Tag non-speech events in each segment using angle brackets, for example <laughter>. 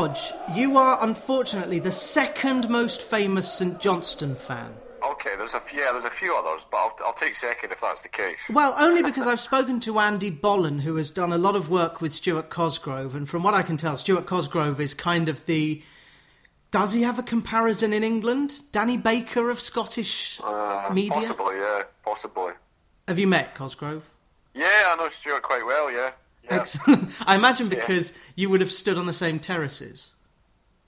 Hodge, you are unfortunately the second most famous St Johnstone fan. Okay, there's a few, yeah, there's a few others, but I'll, I'll take second if that's the case. Well, only because <laughs> I've spoken to Andy Bollen, who has done a lot of work with Stuart Cosgrove, and from what I can tell, Stuart Cosgrove is kind of the. Does he have a comparison in England? Danny Baker of Scottish Uh, media? Possibly, yeah, possibly. Have you met Cosgrove? Yeah, I know Stuart quite well. Yeah, yeah. Excellent. I imagine because you would have stood on the same terraces.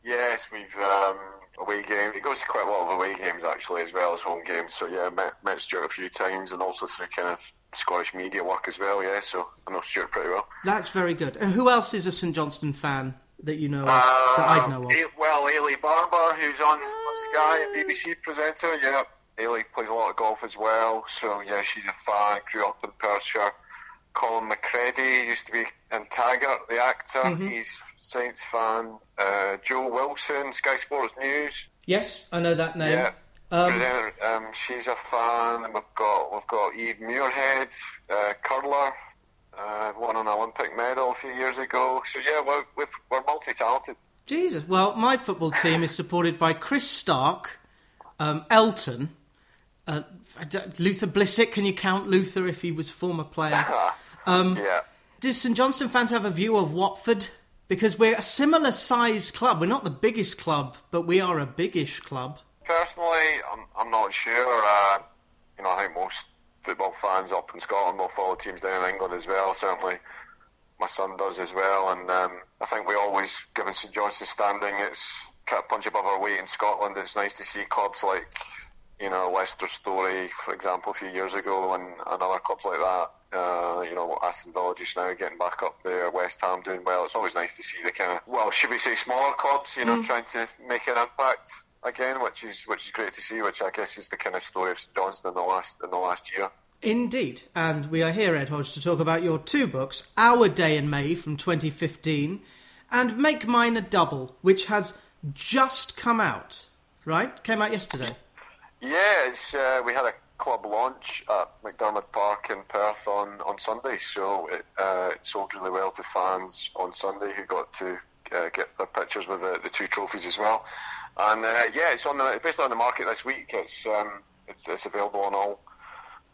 Yes, we've um, away game. He goes to quite a lot of away games actually, as well as home games. So yeah, met met Stuart a few times, and also through kind of Scottish media work as well. Yeah, so I know Stuart pretty well. That's very good. And who else is a St Johnstone fan that you know of, that I'd know of? Uh, A- well, Eilidh Barbour, who's on, Sky, BBC presenter. Yeah, Ailey plays a lot of golf as well. So yeah, she's a fan. Grew up in Perthshire. Colin McCredie used to be in Taggart, the actor. Mm-hmm. He's Saints fan. Uh, Jo Wilson, Sky Sports News. Yes, I know that name. Yeah. Um, Presenter, um, she's a fan. And we've got we've got Eve Muirhead, uh, curler, uh, won an Olympic medal a few years ago. So yeah, we're we've, we're multi-talented. Jesus. Well, my football team is supported by Chris Stark, um, Elton, uh, Luther Blissett. Can you count Luther if he was a former player? <laughs> Um, yeah. Do St Johnstone fans have a view of Watford? Because we're a similar sized club. We're not the biggest club, but we are a biggish club. Personally, I'm, I'm not sure. Uh, you know, I think most football fans up in Scotland will follow teams down in England as well. Certainly, my son does as well. And um, I think we always, given St Johnstone's standing, it's try to punch above our weight in Scotland. It's nice to see clubs like, you know, Leicester Story, for example, a few years ago, and, and other clubs like that. Uh, you know, Aston Villa just now getting back up there, West Ham doing well. It's always nice to see the kind of, well, should we say smaller clubs, you know, trying to make an impact again, which is which is great to see. Which I guess is the kind of story of St Johnstone in the last in the last year. Indeed. And we are here, Ed Hodge, to talk about your two books Our Day in May from 2015 and Make Mine a Double, which has just come out, right? Came out yesterday. Yeah, it's uh, we had a club launch at McDiarmid Park in Perth on, on Sunday, so it, uh, it sold really well to fans on Sunday who got to uh, get their pictures with the, the two trophies as well. And uh, yeah, it's on the basically on the market this week. It's um, it's, it's available on all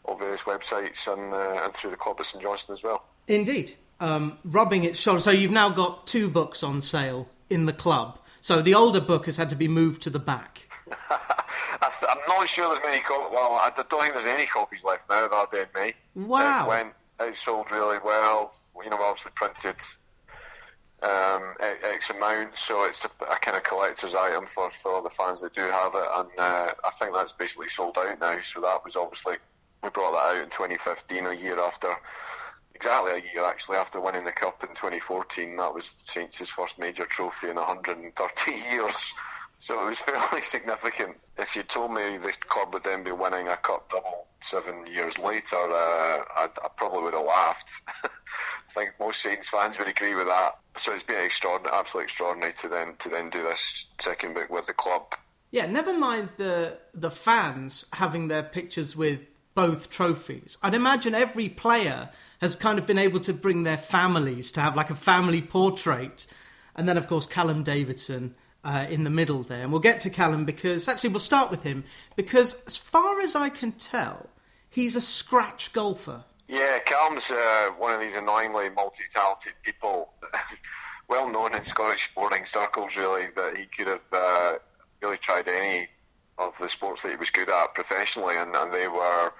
all various websites and uh, and through the club at St Johnstone as well. Indeed. Um, rubbing its shoulder. So you've now got two books on sale in the club. So the older book has had to be moved to the back. <laughs> I th- I'm not sure there's many copies. Well, I don't think there's any copies left now. That day in May. Wow. It went. It sold really well. You know, obviously printed um, X amount, so it's a, a kind of collector's item for, for the fans that do have it, and uh, I think that's basically sold out now. So that was obviously we brought that out in 2015, a year after, exactly a year actually after winning the cup in 2014. That was Saints' first major trophy in 130 <laughs> years. So it was <laughs> fairly significant. If you told me the club would then be winning a cup double seven years later, uh, I, I probably would have laughed. <laughs> I think most Saints fans would agree with that. So it's been extraordinary, absolutely extraordinary to then to then do this second book with the club. Yeah, never mind the the fans having their pictures with both trophies. I'd imagine every player has kind of been able to bring their families to have like a family portrait, and then of course Callum Davidson uh, in the middle there. And we'll get to Callum because actually we'll start with him because as far as I can tell, he's a scratch golfer. Yeah, Callum's uh, one of these annoyingly multi-talented people, <laughs> well known in Scottish sporting circles. Really, that he could have uh, really tried any of the sports that he was good at professionally, and, and they were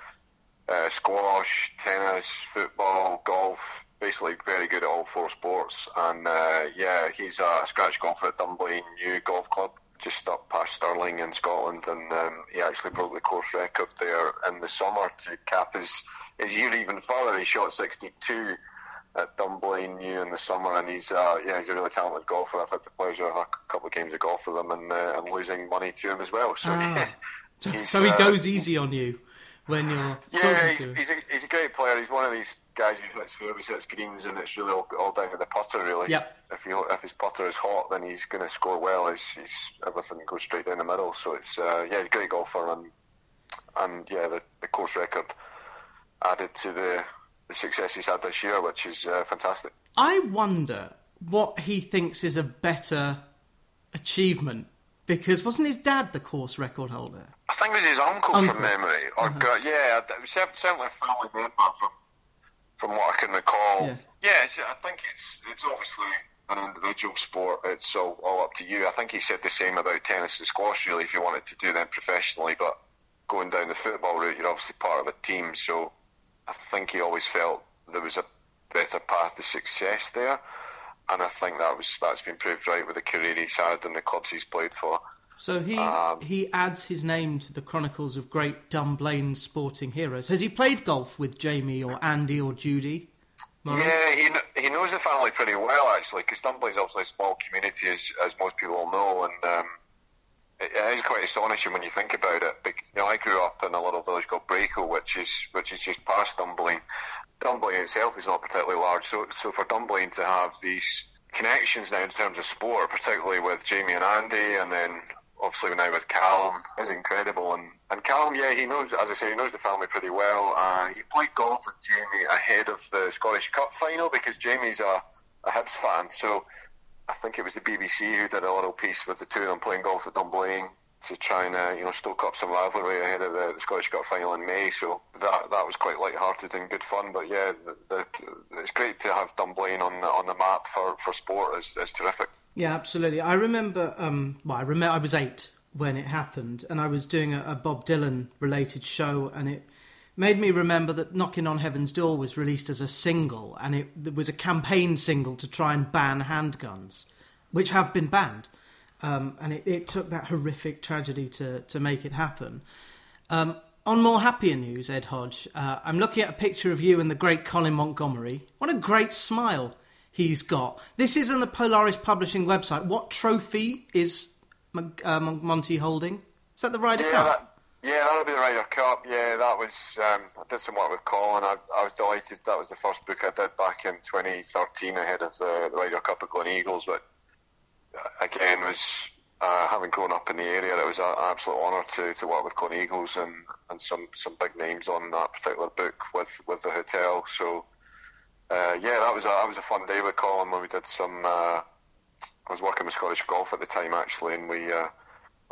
uh, squash, tennis, football, golf. Basically, very good at all four sports. And uh, yeah, he's a scratch golfer at Dunblane New Golf Club, just up past Stirling in Scotland, and um, he actually broke the course record there in the summer to cap his his year even further. He shot 62 at Dunblane New in the summer, and he's uh, yeah he's a really talented golfer. I've had the pleasure of a couple of games of golf with him, and uh, and losing money to him as well. So Ah. so he uh, goes easy on you when you're yeah, he's, he's, a, he's a great player. He's one of these guys who hits hits greens, and it's really all, all down to the putter. Really, Yep. if he, if his putter is hot, then he's going to score well. He's, he's everything goes straight down the middle. So it's uh, yeah, he's a great golfer, and and yeah, the, the course record added to the the success he's had this year, which is uh, fantastic. I wonder what he thinks is a better achievement because wasn't his dad the course record holder? I think it was his uncle, Uncle. from memory. Or uh yeah, certainly a family member from from what I can recall. Yeah. Yeah, it's, I think it's it's obviously an individual sport. It's all, all up to you. I think he said the same about tennis and squash. Really, if you wanted to do them professionally, but going down the football route, you're obviously part of a team. So I think he always felt there was a better path to success there. And I think that was that's been proved right with the career he's had and the clubs he's played for. So he Um, he adds his name to the chronicles of great Dunblane sporting heroes. Has he played golf with Jamie or Andy or Judy? Murray? Yeah, he he knows the family pretty well actually, because Dunblane's obviously a small community, as as most people know, and um, it, it is quite astonishing when you think about it. Bec- You know, I grew up in a little village called Braco, which is which is just past Dunblane. Dunblane itself is not particularly large, so so for Dunblane to have these connections now in terms of sport, particularly with Jamie and Andy, and then obviously now with Callum, is incredible. And and Callum, yeah, he knows, as I say, he knows the family pretty well. He played golf with Jamie ahead of the Scottish Cup final because Jamie's a, a Hibs fan, so. I think it was the BBC who did a little piece with the two of them playing golf at Dunblane to try and uh, you know stoke up some rivalry ahead of the, the Scottish Cup final in May. So that that was quite light-hearted and good fun. But yeah, the, the, it's great to have Dunblane on the, on the map for, for sport. It's, it's terrific. Yeah, absolutely. I remember. Um, well, I remember I was eight when it happened, and I was doing a, a Bob Dylan related show, and it made me remember that "Knocking on Heaven's Door" was released as a single, and it, it was a campaign single to try and ban handguns, which have been banned. Um, and it, it took that horrific tragedy to to make it happen. Um, on more happier news, Ed Hodge, uh, I'm looking at a picture of you and the great Colin Montgomerie. What a great smile he's got. This is on the Polaris Publishing website. What trophy is uh, Monty holding? Is that the Ryder Yeah, Cup? that, yeah, that'll be the Ryder Cup. Yeah, that was. Um, I did some work with Colin. I, I was delighted. That was the first book I did back in 2013 ahead of the, the Ryder Cup at Gleneagles. But uh, again, was uh, having grown up in the area, it was an absolute honour to, to work with Glen Eagles and, and some, some big names on that particular book with, with the hotel. So uh, yeah, that was a, that was a fun day with Colin when we did some. Uh, I was working with Scottish Golf at the time actually, and we. Uh,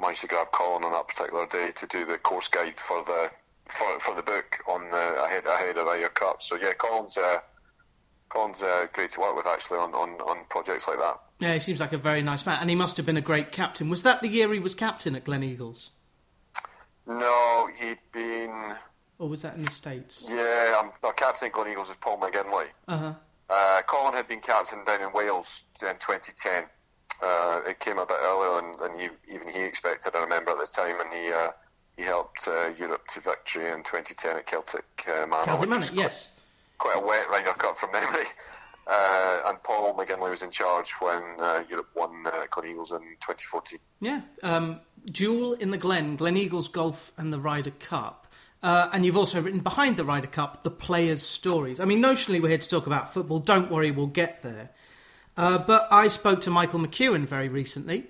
managed to grab Colin on that particular day to do the course guide for the for, for the book on the ahead ahead of Ryder Cup. So yeah, Colin's uh, Colin's uh, great to work with actually on, on, on projects like that. Yeah, he seems like a very nice man, and he must have been a great captain. Was that the year he was captain at Gleneagles, No, he'd been or was that in the states? yeah. Um, no, captain Gleneagles is Paul McGinley. Uh huh. Uh, Colin had been captain down in Wales in 2010. Uh, it came a bit earlier than, than even he expected. I remember at the time, and he uh, he helped uh, Europe to victory in 2010 at Celtic uh, Manor. Celtic Manor, yes. quite, quite a wet Ryder Cup from memory. <laughs> Uh, and Paul McGinley was in charge when uh, Europe won uh, Gleneagles in 2014. Yeah. Um, Duel in the Glen, Gleneagles Golf and the Ryder Cup. Uh, and you've also written behind the Ryder Cup, the players' stories. I mean, notionally, we're here to talk about football. Don't worry, we'll get there. Uh, but I spoke to Michael McEwan very recently,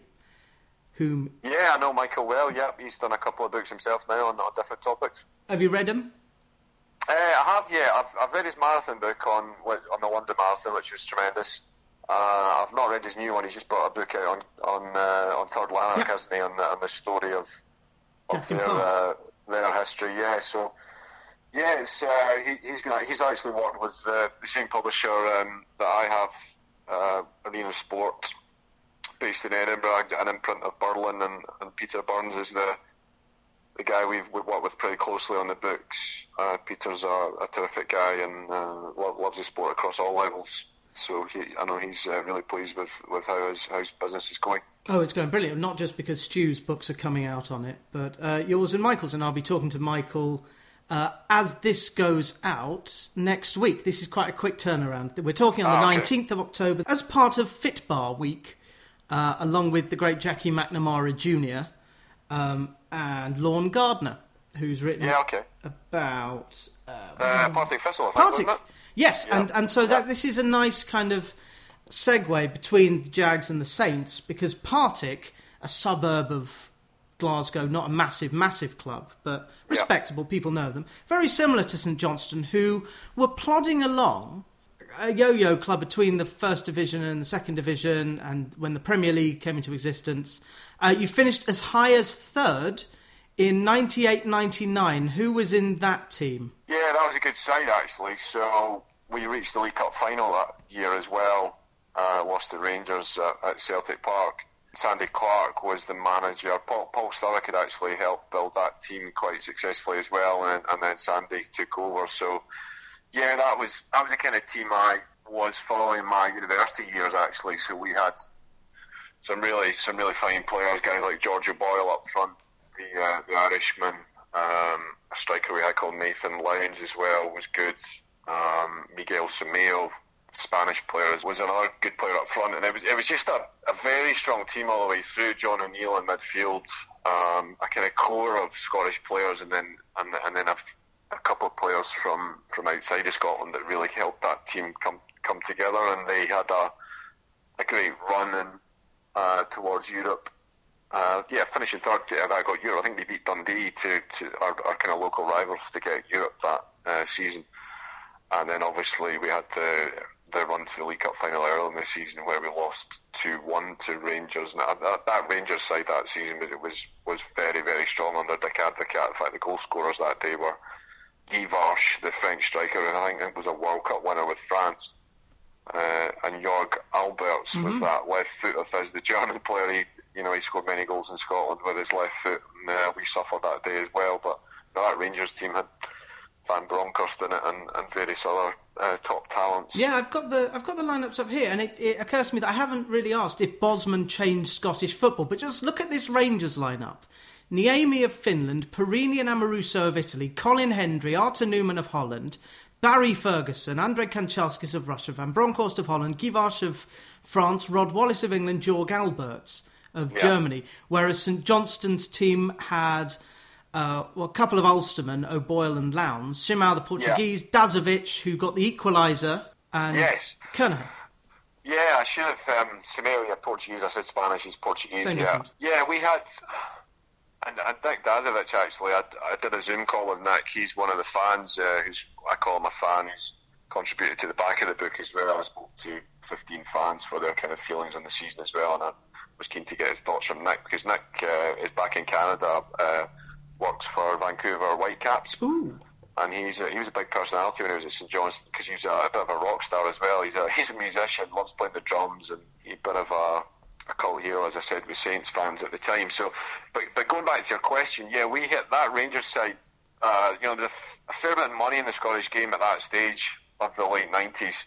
whom. Yeah, I know Michael well. Yep, he's done a couple of books himself now on, on different topics. Have you read him? Uh, I have, yeah. I've, I've read his marathon book on on the London Marathon, which was tremendous. Uh, I've not read his new one. He's just brought a book out on on uh, on Third Lanark, Yeah. hasn't he? On the, on the story of of their uh, their history. Yeah, so yeah, it's uh, he, he's gonna he's actually worked with uh, the same publisher um, that I have, uh, Arena Sport, based in Edinburgh, an imprint of Birlinn, and, and Peter Burns is the the guy we've, we've worked with pretty closely on the books. Uh, Peter's a, a terrific guy and uh, lo- loves the sport across all levels. So he, I know he's uh, really pleased with, with how his, how his business is going. Oh, it's going brilliant. Not just because Stu's books are coming out on it, but uh, yours and Michael's. And I'll be talking to Michael uh, as this goes out next week. This is quite a quick turnaround. We're talking on the Ah, okay. 19th of October as part of Fitbar Week, uh, along with the great Jackie McNamara Jr. Um, and Lorne Gardner, who's written Yeah, okay. about uh, Uh, Partick Thistle, I think, Partick. Yes, Yeah. and and so that Yeah. this is a nice kind of segue between the Jags and the Saints because Partick, a suburb of Glasgow, not a massive, massive club, but respectable. People know them. Very similar to St Johnstone, who were plodding along. a yo-yo club between the first division and the second division, and when the Premier League came into existence. Uh, you finished as high as third in 98-99. Who was in that team? Yeah, that was a good side actually. So we reached the League Cup final that year as well. Uh, lost to Rangers at, at Celtic Park. Sandy Clark was the manager. Paul, Paul Sturrock had actually helped build that team quite successfully as well, and, and then Sandy took over. So, yeah, that was that was the kind of team I was following my university years actually. So we had some really some really fine players, guys like George Boyle up front, the uh, the Irishman. Um, a striker we had called Nathan Lyons as well was good. Um, Miguel Simão Spanish players, was another good player up front, and it was it was just a, a very strong team all the way through. John O'Neill in midfield, um, a kind of core of Scottish players, and then and, and then a, a couple of players from, from outside of Scotland that really helped that team come come together, and they had a a great run in, uh, towards Europe. Uh, yeah, finishing third, yeah, that got Europe. I think they beat Dundee to, to our, our kind of local rivals to get Europe that uh, season. And then obviously we had the the run to the League Cup final early in the season where we lost 2 1 to Rangers. And that, that Rangers side that season it was, was very, very strong under Advocaat. In fact, the goal scorers that day were Guivarc'h, the French striker, who I think was a World Cup winner with France. Uh, and Jorg Albertz mm-hmm. with that left foot of his, the German player. He, you know, he scored many goals in Scotland with his left foot, and uh, we suffered that day as well. But you know, that Rangers team had Van Bronckhorst in it and, and various other uh, top talents. Yeah, I've got the I've got the lineups up here, and it, it, occurs to me that I haven't really asked if Bosman changed Scottish football, but just look at this Rangers lineup. Niemi of Finland, Porrini and Amoruso of Italy, Colin Hendry, Arthur Numan of Holland, Barry Ferguson, Andrei Kanchelskis of Russia, Van Bronckhorst of Holland, Varche of France, Rod Wallace of England, Jorg Albertz of yeah. Germany. Whereas St Johnstone's team had uh, well, a couple of Ulstermen, O'Boyle and Lowndes, Simão the Portuguese, yeah. Dasovic, who got the equaliser, and yes. Kerner. Yeah, I should have. Um, Simão, Portuguese. I said Spanish. He's Portuguese. Same yeah, difference. yeah. We had, and, and Nick Dasovic actually. I, I did a Zoom call with Nick. He's one of the fans. Uh, who's I call him a fan. Who's contributed to the back of the book as well. I spoke to 15 fans for their kind of feelings on the season as well, and I was keen to get his thoughts from Nick because Nick uh, is back in Canada. Uh, works for Vancouver Whitecaps. Ooh. And he's a, he was a big personality when he was at St John's because he's a, a, bit of a rock star as well. He's a <laughs> he's a musician, loves playing the drums, and he's a bit of a, a cult hero, as I said, with Saints fans at the time. So, but but going back to your question, yeah, we hit that Rangers side. Uh, you know, there's a, fair bit of money in the Scottish game at that stage of the late '90s,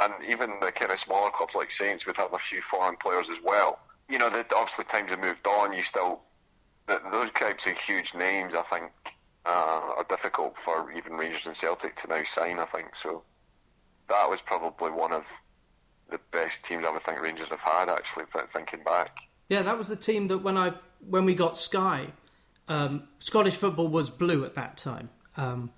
and even the kind of smaller clubs like Saints would have a few foreign players as well. You know, the, obviously times have moved on. You still those types of huge names, I think, uh, are difficult for even Rangers and Celtic to now sign. I think so. That was probably one of the best teams I would think Rangers have had. Actually, thinking back. Yeah, that was the team that when I when we got Sky, um, Scottish football was blue at that time. Um,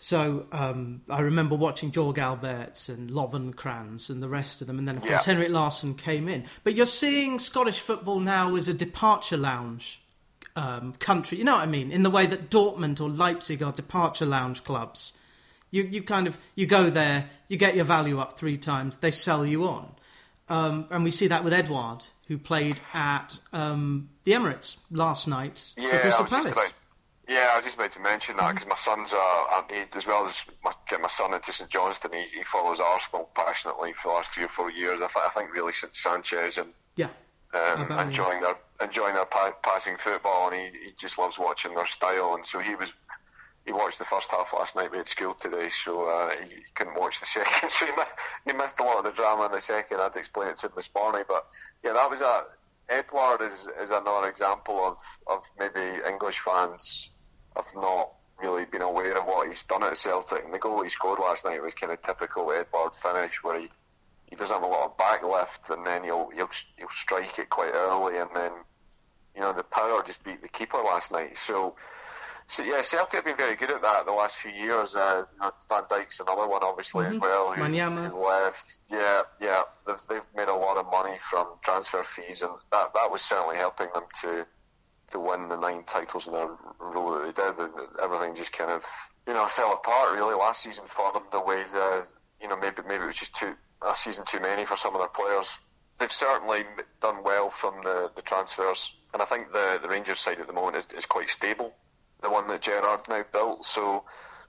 so um, I remember watching Jorg Albertz and Lovenkrands and the rest of them, and then of course yeah. Henrik Larsson came in. But you're seeing Scottish football now as a departure lounge um, country. You know what I mean? In the way that Dortmund or Leipzig are departure lounge clubs. You you kind of you go there, you get your value up three times, they sell you on, um, and we see that with Edouard, who played at um, the Emirates last night yeah, for Crystal Palace. About, yeah, I was just about to mention that because mm-hmm. my son's uh, he, as well as my, get my son into St Johnstone, he, he follows Arsenal passionately for the last three or four years. I, th- I think really since Sanchez and yeah um, enjoying their enjoying their pa- passing football, and he, he just loves watching their style. And so he was he watched the first half last night. We had school today, so uh, he, couldn't watch the <laughs> second. So he, he, missed a lot of the drama in the second. I had to explain it to him this morning. But yeah, that was a Edouard is is another example of of maybe English fans have not really been aware of what he's done at Celtic. And the goal he scored last night was kind of typical Edouard finish, where he he doesn't have a lot of back lift, and then he'll he'll he'll strike it quite early, and then you know the power just beat the keeper last night. So. So yeah, Celtic have been very good at that the last few years. Uh, Van Dijk's another one, obviously mm-hmm. as well. Who, who, left? Yeah, yeah. They've, they've made a lot of money from transfer fees, and that that was certainly helping them to to win the nine titles in a row that they did. Everything just kind of you know fell apart really last season for them. The way the you know maybe maybe it was just too a season too many for some of their players. They've certainly done well from the, the transfers, and I think the the Rangers side at the moment is, is quite stable. The one that Gerrard now built, so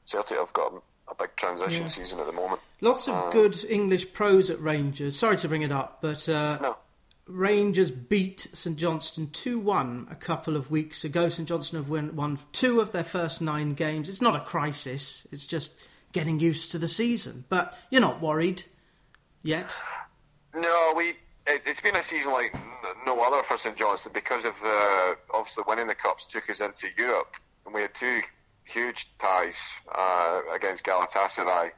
Celtic have got a big transition yeah. season at the moment. Lots of uh, good English pros at Rangers. Sorry to bring it up, but uh, no. Rangers beat St Johnstone 2 1 a couple of weeks ago. St Johnstone have won, won two of their first nine games. It's not a crisis, it's just getting used to the season. But you're not worried yet? No, we. It, has been a season like no other for St Johnstone because of the obviously winning the cups took us into Europe, and we had two huge ties uh, against Galatasaray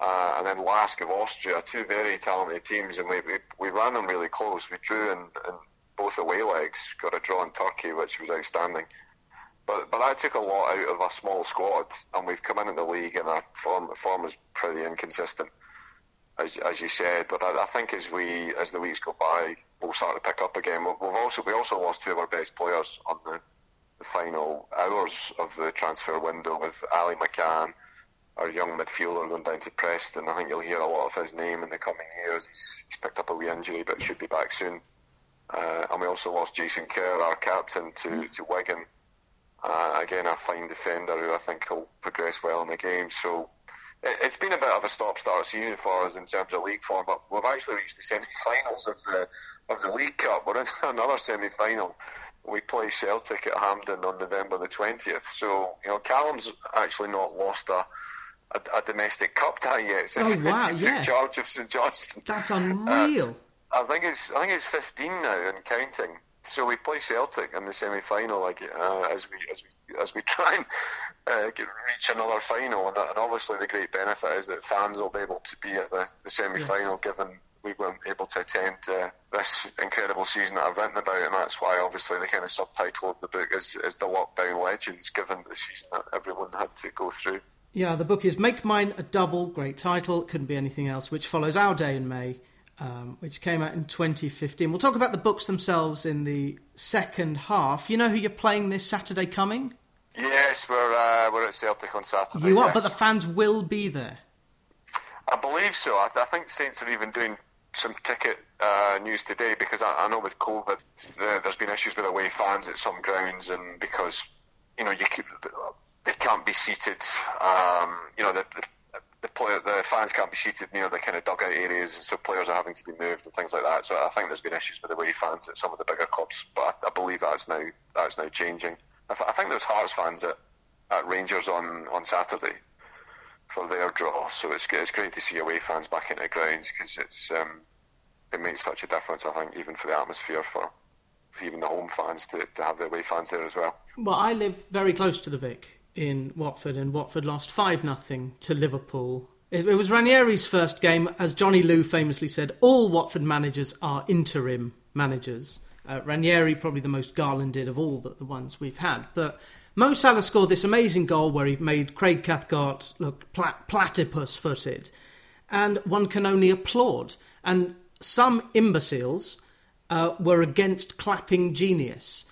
uh, and then Lask of Austria, two very talented teams, and we, we, we ran them really close. We drew in, in both away legs, got a draw in Turkey, which was outstanding. But but that took a lot out of a small squad, and we've come in in the league, and our form form is pretty inconsistent, as as you said. But I, I think as we as the weeks go by, we'll start to pick up again. We've also we also lost two of our best players on the final hours of the transfer window with Ali McCann our young midfielder going down to Preston. I think you'll hear a lot of his name in the coming years. He's, he's picked up a wee injury, but should be back soon. Uh, and we also lost Jason Kerr, our captain, to, to Wigan. Uh, again, a fine defender who I think will progress well in the game. So it, has been a bit of a stop-start season for us in terms of league form, but we've actually reached the semi-finals of the of the League Cup. We're in <laughs> another semi-final. We play Celtic at Hampden on November the 20th. So, you know, Callum's actually not lost a a, a domestic cup tie yet since, oh, wow, yeah. took charge of St Johnstone. That's unreal. Uh, I think it's I think it's 15 now and counting. So we play Celtic in the semi-final like, uh, as we as we as we <laughs> try and uh, reach another final, and, and, obviously the great benefit is that fans will be able to be at the, the semi-final, yes. given we weren't able to attend uh, this incredible season that I've written about, and that's why obviously the kind of subtitle of the book is, is the lockdown legends, given the season that everyone had to go through. Yeah, the book is Make Mine a Double, great title, couldn't be anything else, which follows Our Day in May, um, which came out in 2015. We'll talk about the books themselves in the second half. You know who you're playing this Saturday coming? Yes, we're, uh, we're at Celtic on Saturday. You are, yes. but the fans will be there. I believe so. I, th- I think Saints are even doing some ticket uh, news today because I, I know with COVID, the, there's been issues with away fans at some grounds, and because you know you they can't be seated. Um, you know, the, the the, the fans can't be seated near the kind of dugout areas, so players are having to be moved and things like that. So I think there's been issues with the away fans at some of the bigger clubs, but I, I believe that's now that's now changing. I, th- I, think there's Hearts fans at, at Rangers on, on Saturday for their draw, so it's it's great to see away fans back into the grounds because it's um, it makes such a difference. I think even for the atmosphere for, even the home fans to, to have their away fans there as well. Well, I live very close to the Vic in Watford, and Watford lost 5 0 to Liverpool. It, it was Ranieri's first game. As Johnny Lew famously said, all Watford managers are interim managers. Uh, Ranieri, probably the most garlanded of all the, the ones we've had. But Mo Salah scored this amazing goal where he made Craig Cathcart look plat- platypus footed. And one can only applaud. And some imbeciles uh, were against clapping genius.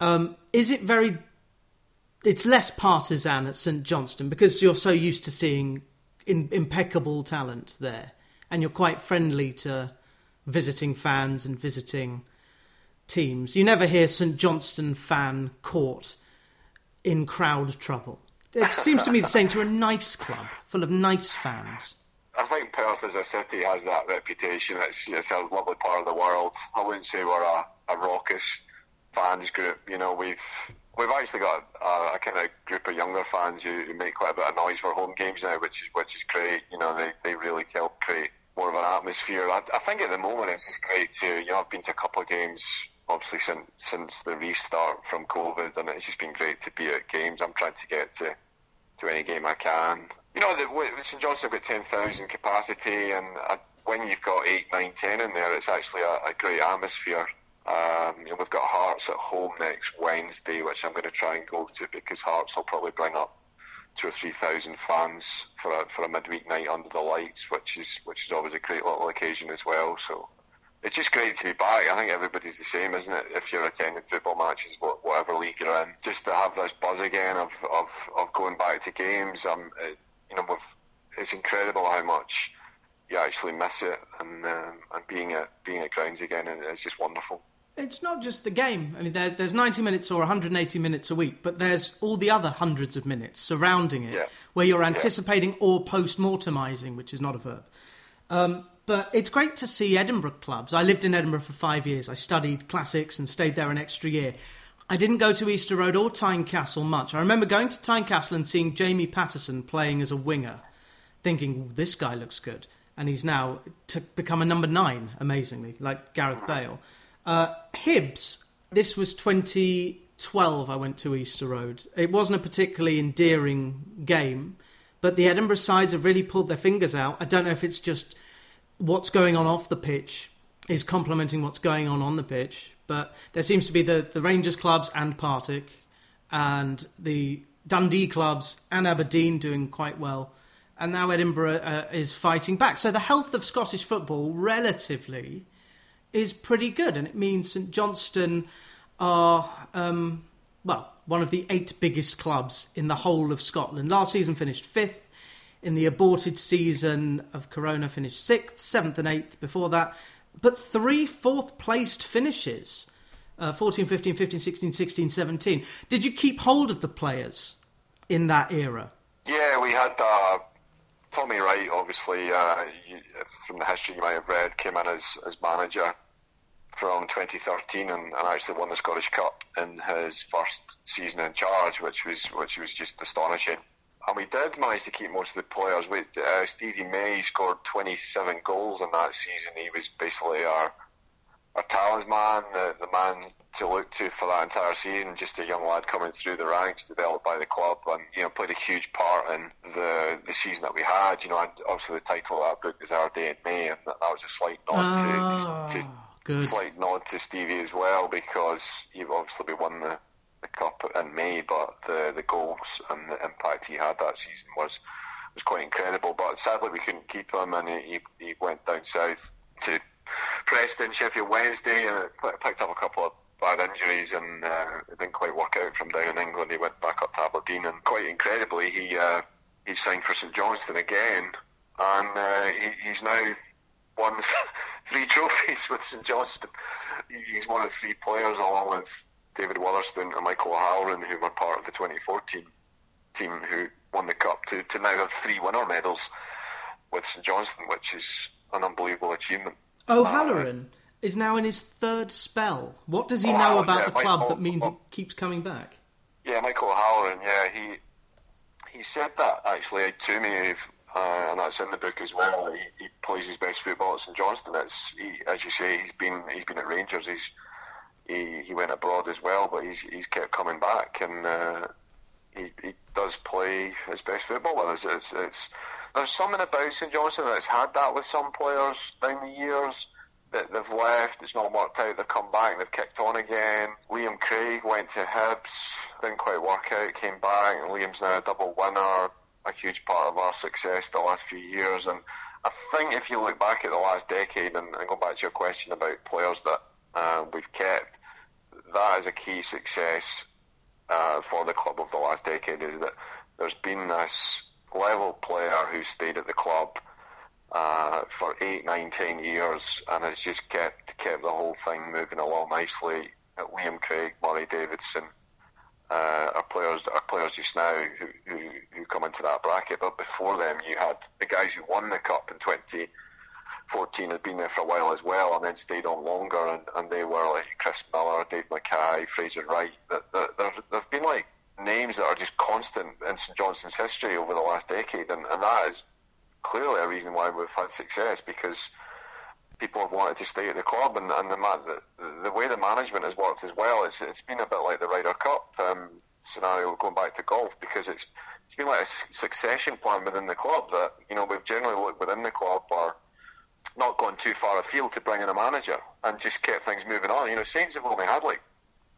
Um, is it very it's less partisan at St Johnstone because you're so used to seeing in, impeccable talent there, and you're quite friendly to visiting fans and visiting teams. You never hear St Johnstone fan caught in crowd trouble. It seems to me the Saints are a nice club, full of nice fans. I think Perth as a city has that reputation. It's, it's a lovely part of the world. I wouldn't say we're a, a raucous fans group. You know, we've we've actually got a, a, kind of group of younger fans who, who, make quite a bit of noise for home games now, which is which is great. You know, they, they really help create more of an atmosphere. I, I think at the moment it's just great to you know I've been to a couple of games obviously since since the restart from COVID, and it's just been great to be at games. I'm trying to get to to any game I can. You know, the, St John's have got 10,000 capacity, and uh, when you've got 8, 9, 10 in there, it's actually a, a great atmosphere. Um, you know, we've got Hearts at home next Wednesday, which I'm going to try and go to because Hearts will probably bring up two or three thousand fans for a, for a midweek night under the lights, which is which is always a great little occasion as well. So it's just great to be back. I think everybody's the same, isn't it? If you're attending football matches, whatever league you're in, just to have this buzz again of of, of going back to games. Um, it, you know, it's incredible how much you actually miss it, and um, and being at being at grounds again, and it's just wonderful. It's not just the game. I mean, there, there's 90 minutes or 180 minutes a week, but there's all the other hundreds of minutes surrounding it Yeah. where you're anticipating or post mortemizing, which is not a verb. Um, but it's great to see Edinburgh clubs. I lived in Edinburgh for five years. I studied classics and stayed there an extra year. I didn't go to Easter Road or Tynecastle much. I remember going to Tynecastle and seeing Jamie Patterson playing as a winger, thinking, this guy looks good. And he's now to become a number nine, amazingly, like Gareth Bale. Uh, Hibs, this was 2012 I went to Easter Road. It wasn't a particularly endearing game, but the Edinburgh sides have really pulled their fingers out. I don't know if it's just what's going on off the pitch is complementing what's going on on the pitch, but there seems to be the, the Rangers clubs and Partick and the Dundee clubs and Aberdeen doing quite well. And now Edinburgh uh, is fighting back. So the health of Scottish football, relatively, is pretty good, and it means St Johnstone are um, well one of the eight biggest clubs in the whole of Scotland. Last season finished fifth. In the aborted season of Corona, finished sixth, seventh, and eighth before that. But three fourth placed finishes uh, 14, 15, 15, 16, 16, 17. Did you keep hold of the players in that era? Yeah, we had uh, Tommy Wright, obviously, uh, you, from the history you might have read, came in as, as manager from 2013 and, and actually won the Scottish Cup in his first season in charge, which was which was just astonishing. And we did manage to keep most of the players. We, uh, Stevie May scored 27 goals in that season. He was basically our our talisman, the, the man to look to for that entire season. Just a young lad coming through the ranks, developed by the club, and you know played a huge part in the the season that we had. You know, and obviously the title of that book is Our Day in May, and that, that was a slight nod Ah, to, to, to good. slight nod to Stevie as well because you've obviously we won the, the cup in May, but the the goals and the impact he had that season was was quite incredible. But sadly we couldn't keep him, and he he went down south to Preston, Sheffield Wednesday, and picked up a couple of bad injuries, and uh, it didn't quite work out from down in England. He went back up to Aberdeen, and quite incredibly he uh, he signed for St Johnstone again, and uh, he, he's now won <laughs> three trophies with St Johnstone. He's one of three players, along with David Wotherspoon and Michael O'Halloran, who were part of the 2014 team who won the cup, to, to now have three winner medals with St Johnstone, which is an unbelievable achievement. O'Halloran is now in his third spell. What does he know about yeah, the club Michael- that means he keeps coming back? Yeah, Michael O'Halloran. Yeah, he he said that actually to me, uh, and that's in the book as well. He, he plays his best football at St Johnstone. It's he, as you say, he's been he's been at Rangers. He's he, he went abroad as well, but he's he's kept coming back, and uh, he, he does play his best football. With us. It's, it's there's something about St. Johnstone that's had that with some players down the years that they've left, it's not worked out, they've come back, they've kicked on again. Liam Craig went to Hibs, didn't quite work out, came back, and Liam's now a double winner, a huge part of our success the last few years. And I think if you look back at the last decade, and, and go back to your question about players that uh, we've kept, that is a key success uh, for the club of the last decade, is that there's been this level player who stayed at the club uh, for eight, nine, ten years, and has just kept kept the whole thing moving along nicely. Uh, Liam Craig, Murray Davidson, uh, are players are players just now who, who who come into that bracket. But before them, you had the guys who won the cup in 2014 had been there for a while as well, and then stayed on longer, and, and they were like Chris Millar, Dave Mackay, Fraser Wright. There, there, there've been like names that are just constant in St Johnstone's history over the last decade, and, and that is clearly a reason why we've had success because people have wanted to stay at the club, and, and the, the the way the management has worked as well. It's it's been a bit like the Ryder Cup um, scenario going back to golf because it's it's been like a succession plan within the club that you know we've generally looked within the club or not gone too far afield to bring in a manager and just kept things moving on. You know, Saints have only had like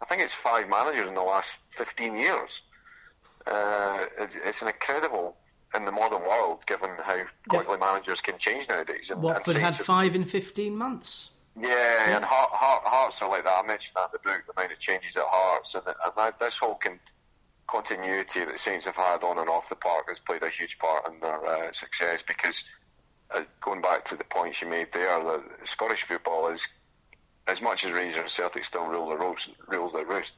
I think it's five managers in the last fifteen years. Uh, it's, it's an incredible in the modern world, given how quickly managers can change nowadays. And, Watford and had five in 15 months. yeah, and Heart, Heart, Hearts are like that. I mentioned that in the book, the amount of changes at Hearts, and, and that, this whole con- continuity that Saints have had on and off the park has played a huge part in their uh, success because uh, going back to the points you made there, that Scottish football is, as much as Rangers and Celtic still rule the roost, rule the roost,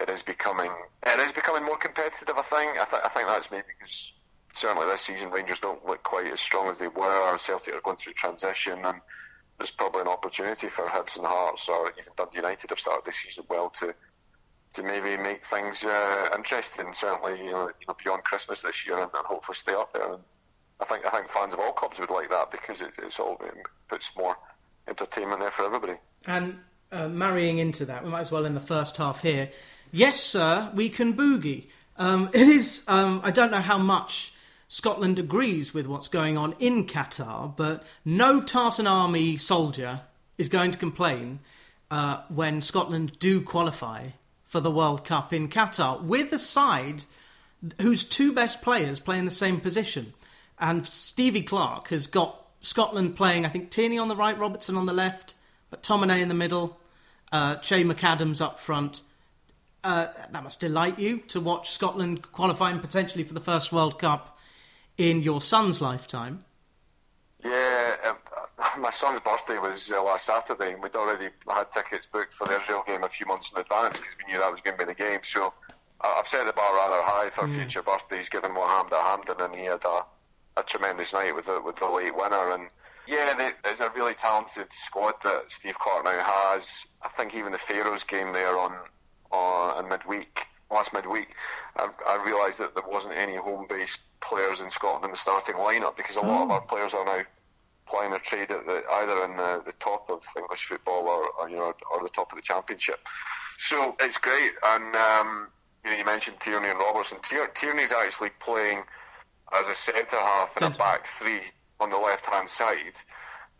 it is becoming it is becoming more competitive. I think. I, th- I think that's maybe because certainly this season Rangers don't look quite as strong as they were. Celtic are going through transition, and there's probably an opportunity for Hibs and Hearts or even Dundee United have started this season well to to maybe make things uh, interesting. Certainly, you know, you know, beyond Christmas this year, and, and hopefully stay up there. And I think I think fans of all clubs would like that because it, it's all it puts more entertainment there for everybody. And uh, marrying into that, we might as well in the first half here. Yes, sir, we can boogie. Um, it is. Um, I don't know how much Scotland agrees with what's going on in Qatar, but no Tartan Army soldier is going to complain uh, when Scotland do qualify for the World Cup in Qatar with a side whose two best players play in the same position. And Stevie Clarke has got Scotland playing, I think, Tierney on the right, Robertson on the left, but McTominay in the middle, uh, Che McAdams up front. Uh, that must delight you to watch Scotland qualifying potentially for the first World Cup in your son's lifetime. Yeah, um, <laughs> my son's birthday was uh, last Saturday, and we'd already had tickets booked for the Israel game a few months in advance because we knew that was going to be the game. So I've set the bar rather high for mm. future birthdays, given what happened at Hampden, and he had a, a tremendous night with the, with the late winner. And yeah, they, there's a really talented squad that Steve Clarke now has. I think even the Faroes game there on, on in midweek last midweek, I, I realised that there wasn't any home based players in Scotland in the starting lineup because a lot oh. of our players are now playing their trade at the, either in the, the top of English football or, or, you know or the top of the championship. So it's great, and um, you know you mentioned Tierney and Robertson. Tier, Tierney's actually playing as a centre half in a back three on the left hand side,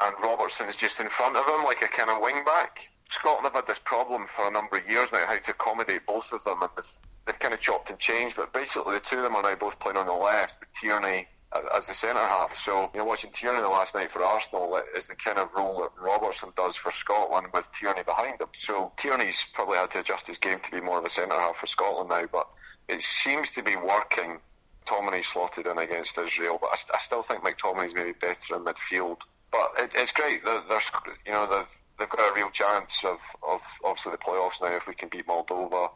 and Robertson is just in front of him like a kind of wing back. Scotland have had this problem for a number of years now, how to accommodate both of them, and they've, they've kind of chopped and changed. But basically, the two of them are now both playing on the left, with Tierney as a centre half. So, you know, watching Tierney the last night for Arsenal is the kind of role that Robertson does for Scotland with Tierney behind him. So, Tierney's probably had to adjust his game to be more of a centre half for Scotland now, but it seems to be working. McTominay slotted in against Israel, but I, I still think McTominay's maybe better in midfield. But it, it's great. They're, they're, you know, they've they've got a real chance of, of obviously the playoffs now if we can beat Moldova,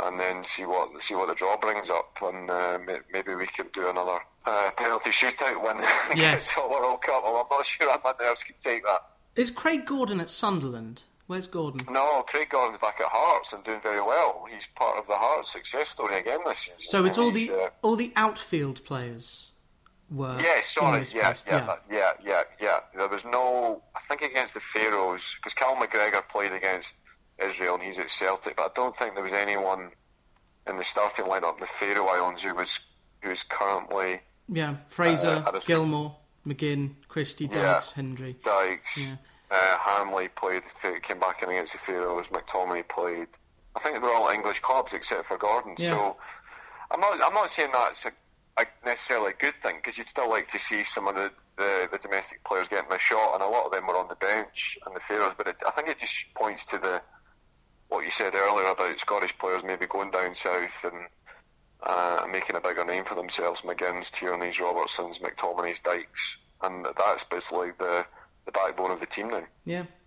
and then see what see what the draw brings up, and uh, maybe we can do another uh, penalty shootout when <laughs> yes. get to the World Cup. Well, I'm not sure how my nerves can take that. Is Craig Gordon at Sunderland? Where's Gordon? No, Craig Gordon's back at Hearts and doing very well. He's part of the Hearts success story again this season. So it's all the uh, all the outfield players were. Yeah, sorry, yeah, yeah, yeah, yeah, yeah, There was no, I think against the Faroes because Cal McGregor played against Israel and he's at Celtic, but I don't think there was anyone in the starting lineup, the Faroe Islands, who was who is currently. Yeah, Fraser, uh, Gilmour, McGinn, Christie, Dykes, yeah, Hendry. Dykes. Yeah. Uh, Hanley played, came back in against the Faroes. McTominay played. I think they were all English clubs except for Gordon. Yeah. So I'm not, I'm not saying that's a a necessarily a good thing because you'd still like to see some of the, the, the, domestic players getting a shot, and a lot of them were on the bench and the Faroes. But it, I think it just points to the what you said earlier about Scottish players maybe going down south and uh, making a bigger name for themselves. McGinn's, Tierney's, Robertson's, McTominay's, Dykes, and that's basically the the backbone of the team now. Yeah.